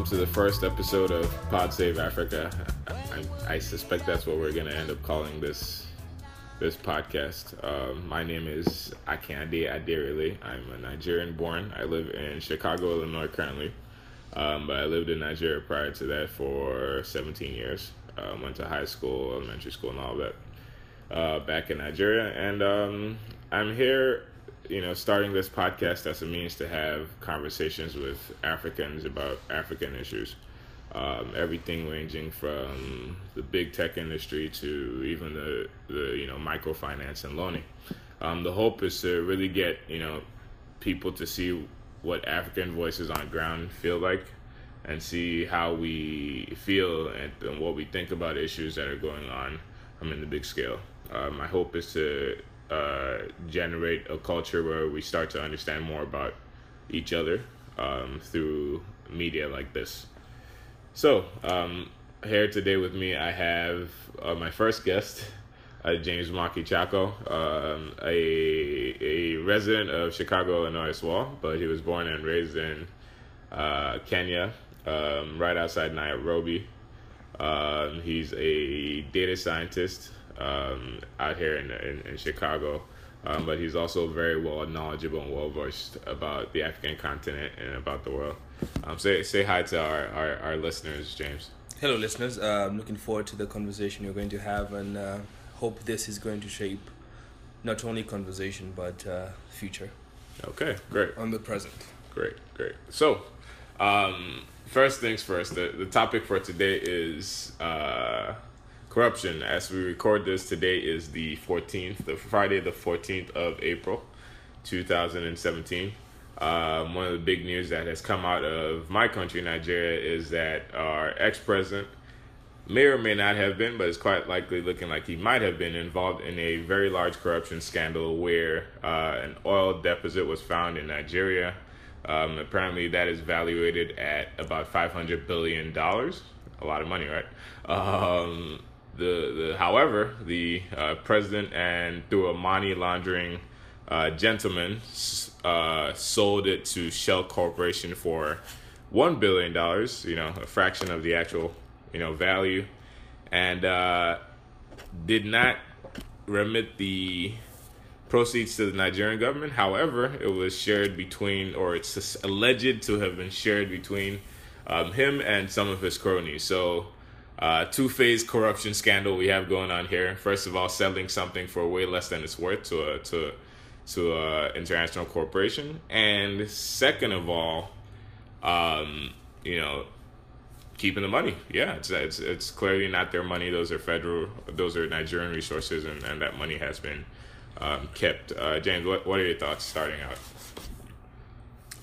welcome to the first episode of Pod Save Africa. I, I suspect that's what we're going to end up calling this this podcast. Um, my name is Akande Adirele. I'm a Nigerian born. I live in Chicago, Illinois currently, um, but I lived in Nigeria prior to that for 17 years. Um, went to high school, elementary school, and all that uh, back in Nigeria. And um, I'm here you know, starting this podcast as a means to have conversations with Africans about African issues. Um, everything ranging from the big tech industry to even the, the you know microfinance and loaning. Um, the hope is to really get you know people to see what African voices on ground feel like, and see how we feel and, and what we think about issues that are going on um, in the big scale. Uh, my hope is to uh, generate a culture where we start to understand more about each other um, through media like this. So, um, here today with me, I have uh, my first guest, uh, James Maki Chaco, um, a, a resident of Chicago, Illinois as well, but he was born and raised in uh, Kenya, um, right outside Nairobi. Um, he's a data scientist um, out here in, in, in Chicago. Um, but he's also very well knowledgeable and well versed about the African continent and about the world. Um, say say hi to our, our, our listeners, James. Hello, listeners. Uh, I'm looking forward to the conversation you're going to have, and uh, hope this is going to shape not only conversation but uh, future. Okay, great. On the present. Great, great. So, um, first things first. The the topic for today is uh, corruption. As we record this, today is the 14th, the Friday, the 14th of April, 2017. Um, one of the big news that has come out of my country, Nigeria, is that our ex president may or may not have been, but it's quite likely looking like he might have been involved in a very large corruption scandal where uh, an oil deposit was found in Nigeria. Um, apparently, that is valuated at about $500 billion. A lot of money, right? Um, the, the however, the uh, president and through a money laundering uh, gentleman uh, sold it to Shell Corporation for one billion dollars. You know, a fraction of the actual you know value, and uh, did not remit the proceeds to the Nigerian government. However, it was shared between, or it's alleged to have been shared between um, him and some of his cronies. So uh, two-phase corruption scandal we have going on here. First of all, selling something for way less than it's worth to a to to a international corporation, and second of all, um, you know, keeping the money. Yeah, it's, it's it's clearly not their money. Those are federal. Those are Nigerian resources, and, and that money has been um, kept. Uh, James, what what are your thoughts starting out?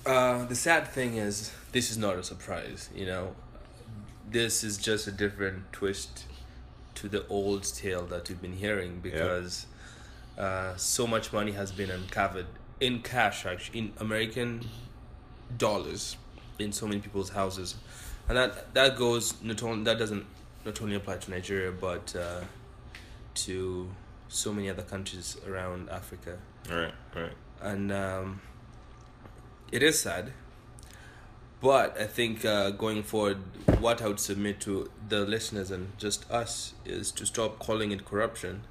Uh, the sad thing is, this is not a surprise. You know, this is just a different twist to the old tale that we've been hearing because yep. uh, so much money has been uncovered in cash, actually, in American dollars, in so many people's houses, and that that goes not only that doesn't not only apply to Nigeria but uh, to so many other countries around Africa. Right, right, and um, it is sad but I think uh, going forward, what I would submit to the listeners and just us is to stop calling it corruption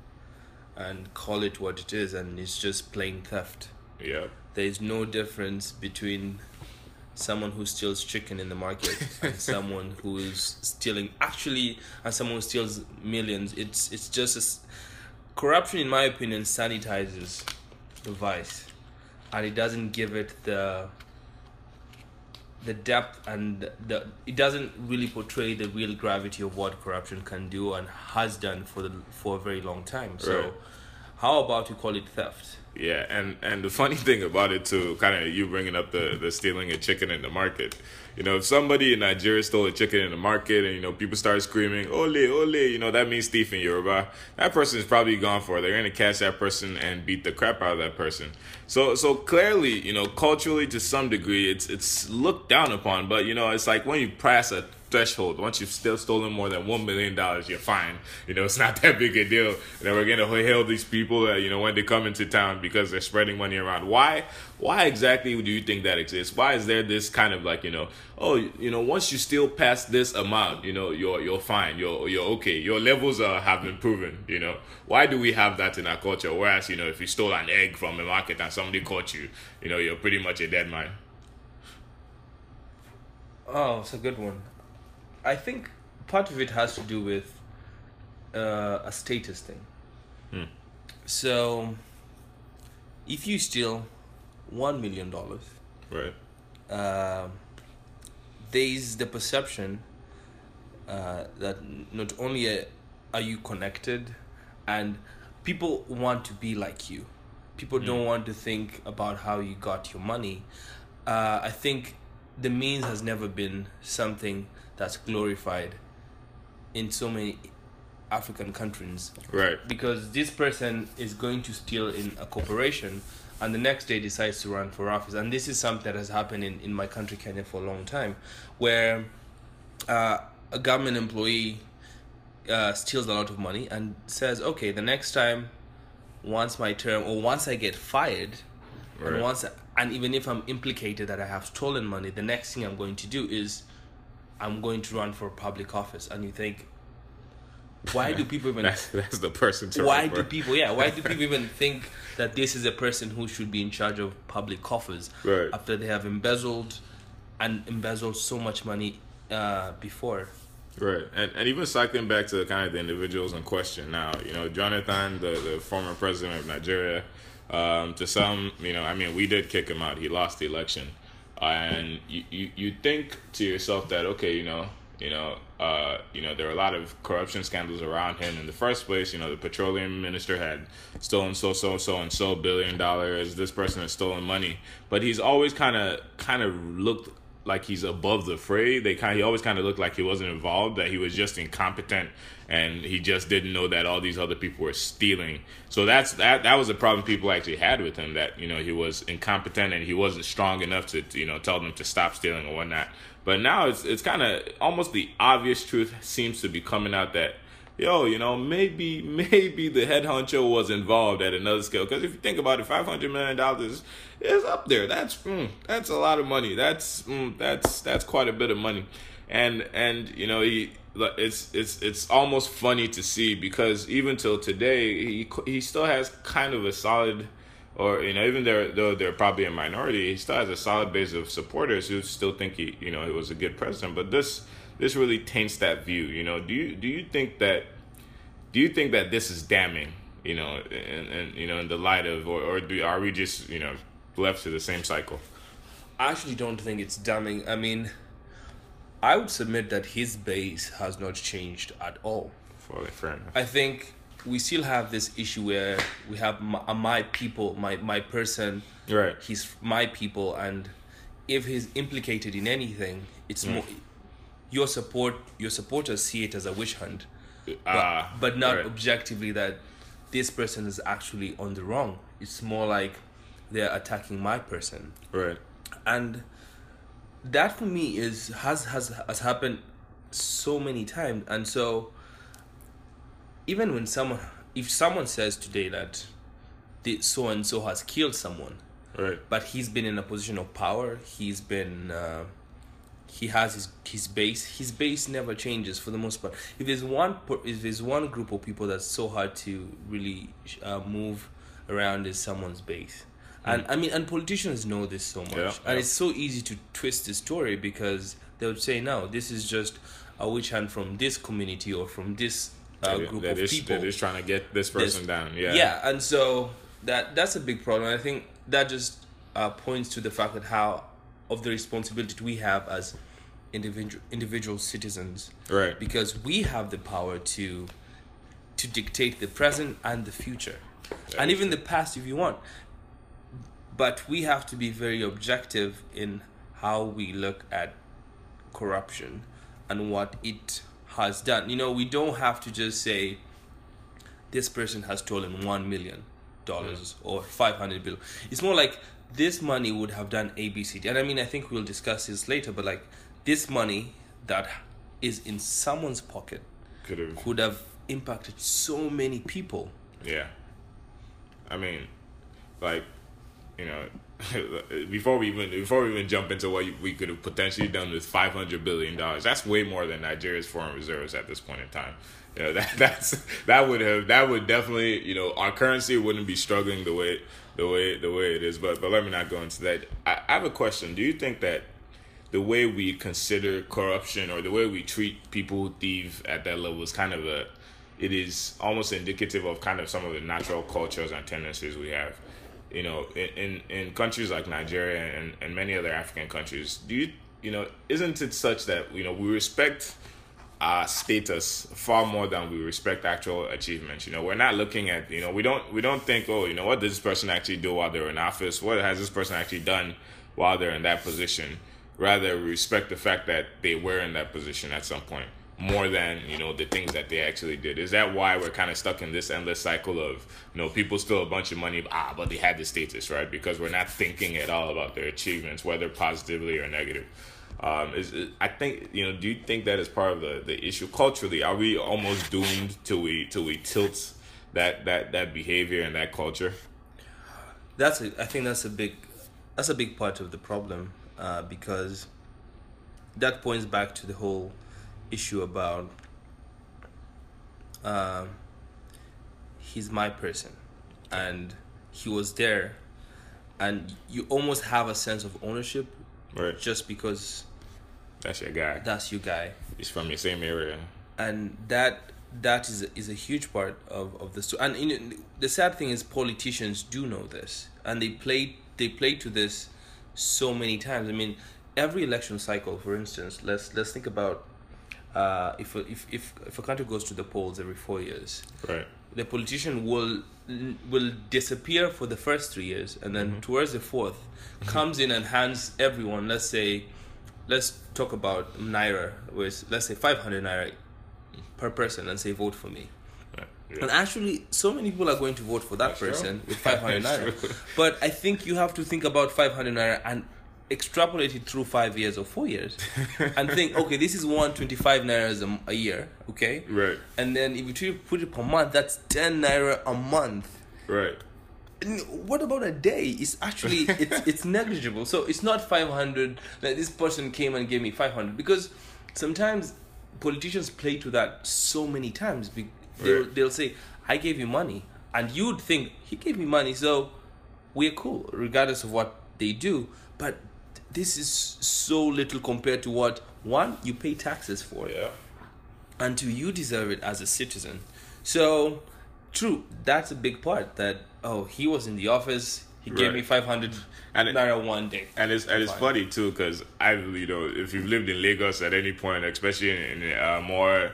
and call it what it is, and it's just plain theft. Yeah. There is no difference between someone who steals chicken in the market and someone who is stealing actually and someone who steals millions. It's it's just a, corruption, in my opinion, sanitizes the vice, and it doesn't give it the the depth and the it doesn't really portray the real gravity of what corruption can do and has done for the for a very long time. So, right. How about you call it theft? Yeah, and and the funny thing about it too, kind of you bringing up the the stealing a chicken in the market. You know, if somebody in Nigeria stole a chicken in the market and, you know, people start screaming, ole, ole, you know, that means thief in Yoruba. That person is probably gone for. It. They're to catch that person and beat the crap out of that person. So, so clearly, you know, culturally to some degree, it's, it's looked down upon. But, you know, it's like when you pass a threshold. Once you've still stolen more than one million dollars, you're fine. You know, it's not that big a deal. And we're gonna hail these people you know when they come into town because they're spreading money around. Why? Why exactly do you think that exists? Why is there this kind of like you know, oh, you know, once you steal past this amount, you know, you're you're fine. You're you're okay. Your levels are have been proven. You know, why do we have that in our culture? Whereas you know, if you stole an egg from a market and somebody caught you, you know, you're pretty much a dead man. Oh, it's a good one. I think part of it has to do with uh, a status thing. Hmm. So, if you steal one million dollars, Right. uh, there's the perception uh, that not only are you connected, and people want to be like you. People don't want to think about how you got your money. Uh, I think the means has never been something that's glorified in so many African countries Right. because this person is going to steal in a corporation and the next day decides to run for office and this is something that has happened in, in my country kenya for a long time where uh, a government employee uh, steals a lot of money and says okay the next time once my term or once i get fired Right. and once and even if i'm implicated that i have stolen money the next thing i'm going to do is i'm going to run for public office. And you think why do people even That's that's the person to why do people yeah why do people even think that this is a person who should be in charge of public coffers Right. after they have embezzled and embezzled so much money uh, before? Right, and and even cycling back to kind of the individuals in question now, you know, Jonathan, the, the former president of Nigeria, um, to some, you know, I mean, we did kick him out. He lost the election, and you, you you think to yourself that okay, you know, you know, uh, you know, there are a lot of corruption scandals around him in the first place. You know, the petroleum minister had stolen so so so and so billion dollars. This person has stolen money, but he's always kind of kind of looked like he's above the fray. They kind of, he always kind of looked like he wasn't involved, that he was just incompetent, and he just didn't know that all these other people were stealing. So that's that that was the problem people actually had with him that you know he was incompetent and he wasn't strong enough to you know tell them to stop stealing or whatnot. But now it's it's kind of almost the obvious truth seems to be coming out that yo, you know, maybe maybe the head honcho was involved at another scale. Because if you think about it, five hundred million dollars is up there. That's mm, that's a lot of money. That's mm, that's that's quite a bit of money, and and you know he. It's it's it's almost funny to see because even till today he he still has kind of a solid or you know even though though they're probably a minority, he still has a solid base of supporters who still think he you know he was a good president. But this this really taints that view. You know, do you do you think that do you think that this is damning? You know, and, and you know in the light of or or do, are we just you know left to the same cycle? I actually don't think it's damning. I mean, I would submit that his base has not changed at all. For fair enough. I think we still have this issue where we have my, uh, my people, my my person, Right. he's my people, and if he's implicated in anything, it's more your support. Your supporters see it as a witch hunt, but, Ah, but not right. objectively that this person is actually on the wrong. It's more like they're attacking my person Right. and that for me is has has has happened so many times and so even when someone if someone says today that the so and so has killed someone Right. but he's been in a position of power he's been uh, he has his his base his base never changes for the most part if there's one if there's one group of people that's so hard to really uh, move around is someone's base and i mean and politicians know this so much Hmm. Yeah, and yeah. it's so easy to twist the story because they would say no this is just a witch hunt from this community or from this uh, group of is- people that is trying to get this person down. Yeah. yeah, and so that that's a big problem. I think that just uh, points to the fact that how of the responsibility we have as individual individual citizens, Right. because we have the power to to dictate the present and the future, and even the past if you want. But we have to be very objective in how we look at corruption and what it has done. You know, we don't have to just say this person has stolen one million dollars or five hundred billion. It's more like this money would have done ABCD. And I mean, I think we'll discuss this later, but like this money that is in someone's pocket Could have. could have impacted so many people. Yeah. I mean, like, you know, before we even before we even jump into what we could have potentially done with five hundred billion dollars, that's way more than Nigeria's foreign reserves at this point in time. You know, that that's that would have that would definitely you know our currency wouldn't be struggling the way the way the way it is. But but let me not go into that. I, I have a question. Do you think that the way we consider corruption or the way we treat people who thieve at that level is kind of a it is almost indicative of kind of some of the natural cultures and tendencies we have you know in in, countries like nigeria and, and many other african countries do you you know isn't it such that you know we respect our status far more than we respect actual achievements? You know we're not looking at you know we don't we don't think oh you know what did this person actually do while they're in office? What has this person actually done while they're in that position? Rather we respect the fact that they were in that position at some point more than you know the things that they actually did. Is that why we're kind of stuck in this endless cycle of you know people steal a bunch of money ah but they had the status right? Because we're not thinking at all about their achievements whether positively or negative. Um, is, is I think you know do you think that is part of the, the issue culturally? Are we almost doomed till we till we tilt that that that behavior and that culture? That's a, I think that's a big that's a big part of the problem uh, because that points back to the whole issue about um, he's my person. And he was there. And you almost have a sense of ownership right. just because that's your guy. that's your guy. He's from your same area. And that that is a, is a huge part of, of the story and you know, the sad thing is politicians do know this. And they play they play to this so many times. I mean every election cycle for instance let's let's think about uh, if, a, if if if a country goes to the polls every four years right. the politician will will disappear for the first three years and then towards the fourth comes in and hands everyone let's say let's talk about naira with let's say 500 naira per person and say vote for me. Right. and actually so many people are going to vote for that That's true. person with 500 naira. but i think you have to think about 500 naira and extrapolate it through five years or four years and think okay this is 125 naira a, a year okay? Right. And then if you put it per month that's 10 naira a month. Right. And what about a day? It's actually it's it's negligible. So it's not 500 that this person came and gave me 500 because sometimes politicians play to that so many times. Be- they'll, Right. they'll say i gave you money. And you'd think he gave me money so we're cool regardless of what they do. But this is so little compared to what one you pay taxes for yeah. And two you deserve it as a citizen. So true that's a big part that oh he was in the office he gave me 500 And it- naira one day. And it's and it's Fine. funny too because I you know if you've lived in Lagos at any point, especially in, in uh, more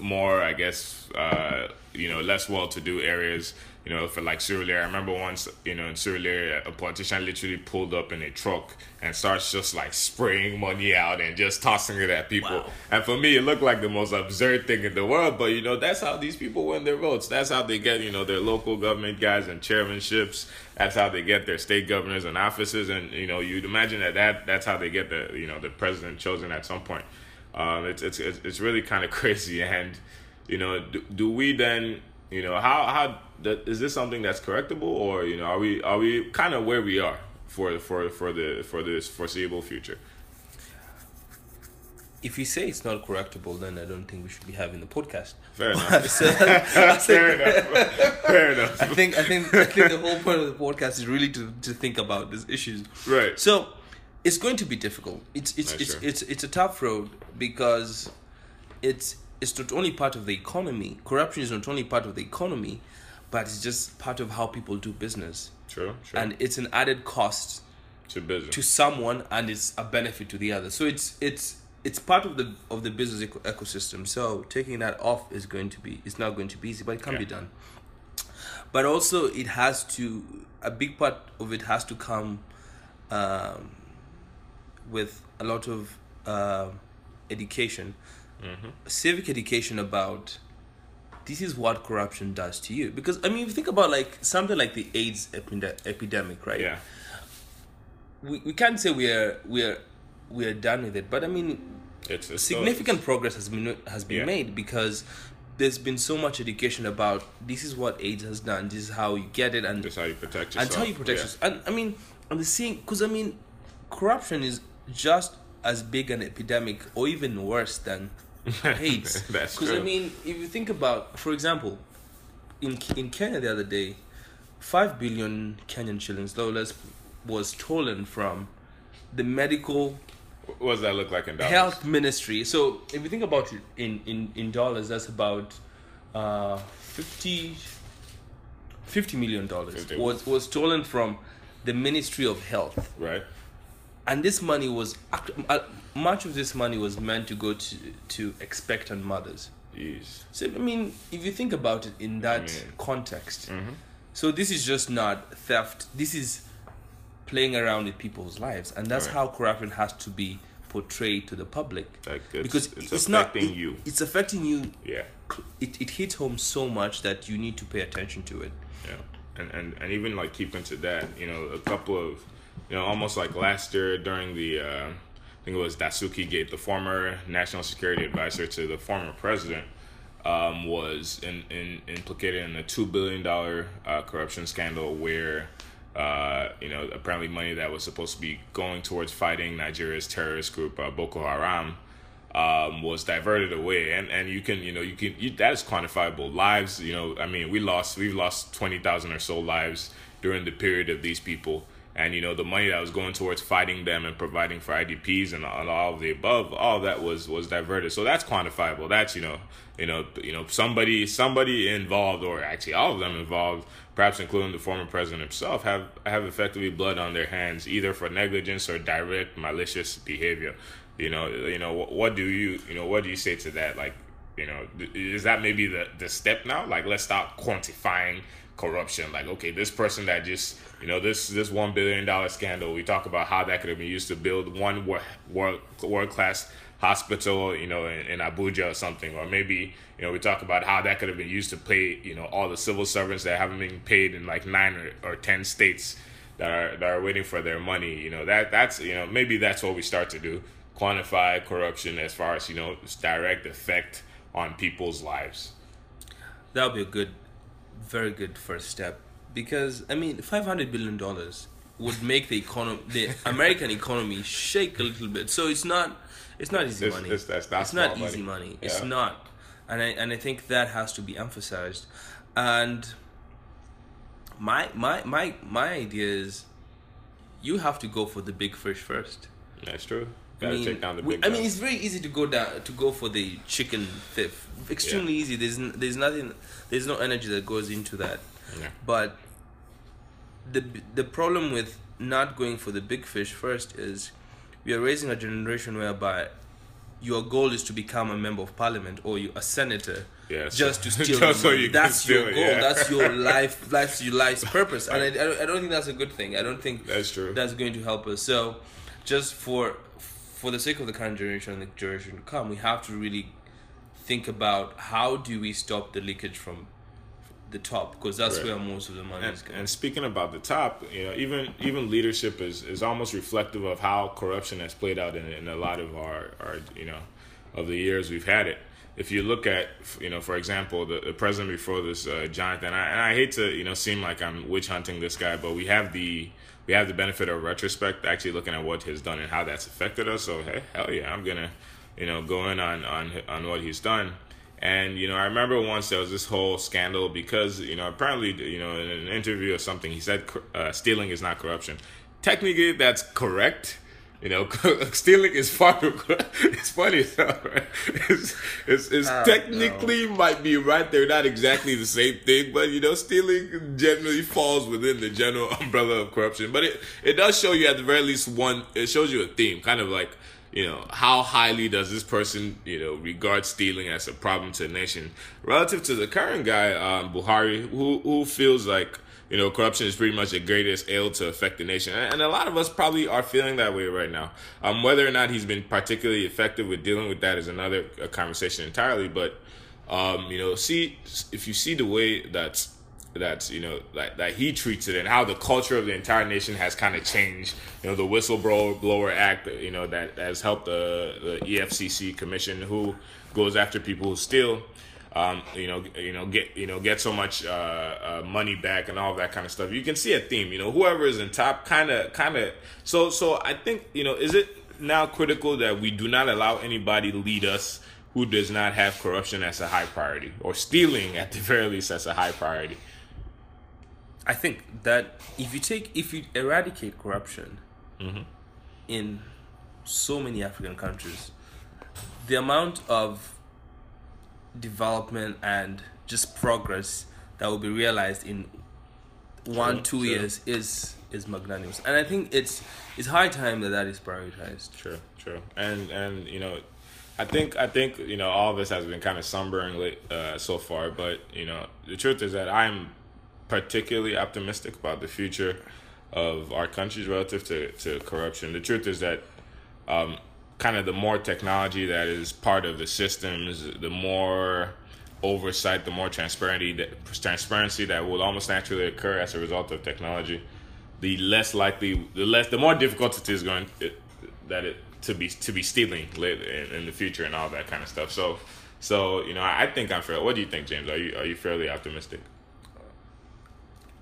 more I guess uh, you know less well to do areas. You know, for like Surulere, I remember once, you know, in Surulere, a politician literally pulled up in a truck and starts just like spraying money out and just tossing it at people. Wow. And for me, it looked like the most absurd thing in the world. But you know, that's how these people win their votes. That's how they get, you know, their local government guys and chairmanships. That's how they get their state governors and offices. And you know, you'd imagine that, that that's how they get the, you know, the president chosen at some point. Um, it's it's it's it's really kind of crazy. And you know, do, do we then, you know, how how that, is this something that's correctable, or you know, are we are we kind of where we are for for for the for this foreseeable future? if you say it's not correctable then i don't think we should be having the podcast Fair enough. So, Fair enough. Fair enough. I think I think I think the whole point of the podcast is really to, to think about these issues. Right. So it's going to be difficult. It's it's it's, true. it's it's a tough road because it's it's not only part of the economy. Corruption is not only part of the economy, but it's just part of how people do business. True. True. And it's an added cost to business. to someone and it's a benefit to the other. So it's it's it's part of the of the business eco- ecosystem. So taking that off is going to be it's not going to be easy, but it can be done. But also it has to a big part of it has to come um, with a lot of uh, education, Mm-hmm. civic education about this is what corruption does to you. Because I mean, if you think about like something like the AIDS epide- epidemic, right? yeah. we, we can't say we're we're we're done with it but i mean It's, it's significant progress has been has been Yeah. made because there's been so much education about this is what AIDS has done, this is how you get it, and Just how you protect yourself. and how you protect yeah. yourself. And I mean, and the same because I mean, corruption is just as big an epidemic, or even worse than AIDS. That's Because I mean, if you think about, for example, in in Kenya the other day, five billion Kenyan shillings dollars was stolen from the medical What does that look like in dollars? health ministry. So if you think about it in in, in dollars, that's about uh, 50, 50 million dollars was was stolen from the Ministry of Health, Right. And this money was uh, much of this money was meant to go to to expectant mothers. Jeez. So I mean, if you think about it in that mean- context, Mhm. so this is just not theft. This is playing around with people's lives, and that's Right. how corruption has to be portrayed to the public. Like it's, because it's, it's, not affecting it- you. It's affecting you. Yeah. It, it hits home so much that you need to pay attention to it. Yeah, and, and and even like keeping to that, you know, a couple of, you know, almost like last year during the, uh, I think it was Dasuki Gate, the former national security advisor to the former president, um, was in, in implicated in a two billion dollar uh, corruption scandal where. Uh, you know, apparently money that was supposed to be going towards fighting Nigeria's terrorist group uh, Boko Haram um, was diverted away, and and you can you know you can you, that is quantifiable lives. You know, I mean, we lost we've lost twenty thousand or so lives during the period of these people, and you know the money that was going towards fighting them and providing for IDPs and all, of the above, all that was was diverted. So that's quantifiable. That's you know you know you know somebody somebody involved, or actually all of them involved. Perhaps including the former president himself, have have effectively blood on their hands, either for negligence or direct malicious behavior you know you know what, what do you you know what do you say to that like you know is that maybe the the step now like let's start quantifying corruption like okay this person that just you know this this one billion dollar scandal we talk about how that could have been used to build one world world, class hospital you know in, in abuja or something or maybe you know we talk about how that could have been used to pay you know all the civil servants that haven't been paid in like nine or, or ten states that are that are waiting for their money. You know that that's you know maybe that's what we start to do: quantify corruption as far as you know its direct effect on people's lives. That would be a good, very good first step. Because I mean, five hundred billion dollars would make the economy, the American economy, shake a little bit. So it's not, it's not easy It's- money. it's- that's not it's not easy money. It's not, and I and I think that has to be emphasized. And my my my my idea is, you have to go for the big fish first. That's true. I Got to mean, take down the we- I mean, it's very easy to go down to go for the chicken thief. Extremely easy. There's n- there's nothing. There's no energy that goes into that. Yeah. But the the problem with not going for the big fish first is we are raising a generation whereby your goal is to become a member of parliament or you a senator Yeah, just so- to steal just so you that's your it, goal yeah. that's your life that's your life's purpose and I, I, don't, I don't think that's a good thing i don't think That's true. that's going to help us so just for for the sake of the current generation and the generation to come we have to really think about how do we stop the leakage from the top because that's Right. where most of the money And, is going and speaking about the top, you know, even even leadership is, is almost reflective of how corruption has played out in, in a lot of our, our you know of the years we've had it. If you look at you know, for example, the, the president before this, uh, Jonathan, I, and I hate to you know seem like I'm witch hunting this guy, but we have the we have the benefit of retrospect, actually looking at what he's done and how that's affected us. So hey, hell yeah, I'm gonna you know go in on on on what he's done. And you know, I remember once there was this whole scandal because you know apparently you know in an interview or something he said uh, stealing is not corruption. Technically, that's correct. You know, stealing is far. It's funny though, right? It's, it's, it's Oh, technically might be right. They're not exactly the same thing, but you know, stealing generally falls within the general umbrella of corruption. But it it does show you at the very least one. It shows you a theme, kind of like you know, how highly does this person, you know, regard stealing as a problem to the nation relative to the current guy, um, Buhari, who who feels like you know corruption is pretty much the greatest ill to affect the nation, and, a lot of us probably are feeling that way right now. Um, whether or not he's been particularly effective with dealing with that is another conversation entirely. But um, you know, see if you see the way that that's you know like that he treats it and how the culture of the entire nation has kind of changed. You know, the whistleblower blower act, you know, that has helped the the EFCC commission who goes after people who steal. Um, you know, you know, get you know, get so much uh, uh, money back and all that kind of stuff. You can see a theme. You know, whoever is in top, kind of, kind of. So, so I think you know, is it now critical that we do not allow anybody to lead us who does not have corruption as a high priority or stealing at the very least as a high priority? I think that if you take if you eradicate corruption Mm-hmm. in so many African countries, the amount of development and just progress that will be realized in one two years is is magnanimous, and I think it's it's high time that that is prioritized. True, true, and and you know, I think I think you know all of this has been kind of sombering late, uh, so far, but you know the truth is that I'm particularly optimistic about the future of our countries relative to, to corruption. The truth is that um, kind of the more technology that is part of the systems, the more oversight, the more transparency that transparency that will almost naturally occur as a result of technology, the less likely, the less, the more difficult it is going it, that it to be to be stealing in, in the future and all that kind of stuff. So, so you know, I, I think I'm fair. What do you think, James? Are you are you fairly optimistic?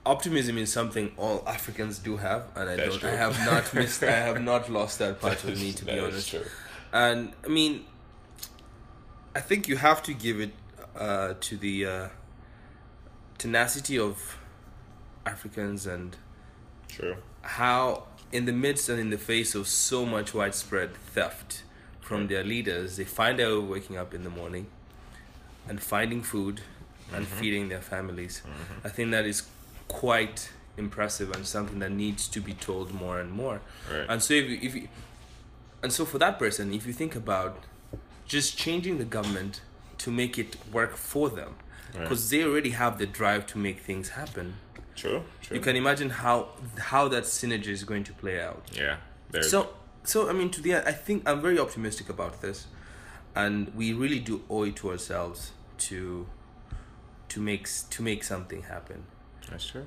Optimism is something all Africans do have, and I That's don't. true. I have not missed. I have not lost that part of me, to be honest. And I mean, I think you have to give it uh, to the uh, tenacity of Africans and True. how, in the midst and in the face of so much widespread theft from their leaders, they find way waking up in the morning and finding food and Mm-hmm. feeding their families. I think that is quite impressive and something that needs to be told more and more. Right. And so if you, if you, and so for that person, if you think about just changing the government to make it work for them, Right. because they already have the drive to make things happen. True. True. You can imagine how how that synergy is going to play out. Yeah. There's So so I mean to the end, I think I'm very optimistic about this, and we really do owe it to ourselves to to make to make something happen. That's true.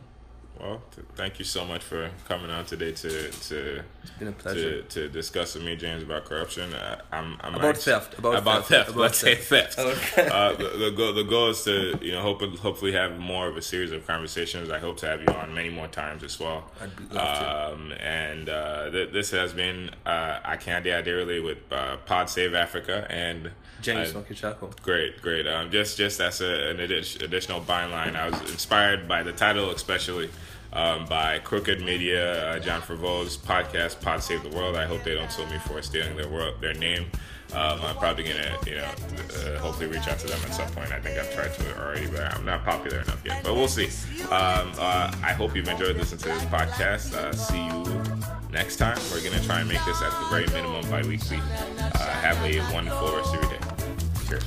Well, th- thank you so much for coming on today to to It's been a pleasure. to, to discuss with me, James, about corruption. I, I'm, I'm About act- theft, about about theft, theft. about Let's say theft. theft. uh, the, the goal the goal is to you know hope, hopefully have more of a series of conversations. I hope to have you on many more times as well. I'd be- love to. Um, and uh, th- this has been uh, Akande Adirele with uh, Pod Save Africa and James uh, Nokichako. Great, great. Um, just just as a, an addi- additional byline, I was inspired by the title, especially um, by Crooked Media, uh, Jon Favreau's podcast, Pod Save the World. I hope they don't sue me for stealing their world, their name. Um, I'm probably gonna, you know, uh, hopefully reach out to them at some point. I think I've tried to already, but I'm not popular enough yet. But we'll see. Um, uh, I hope you've enjoyed listening to this podcast. Uh, see you next time. We're gonna try and make this at the very minimum bi-weekly. Uh, have a wonderful rest of your day. Cheers.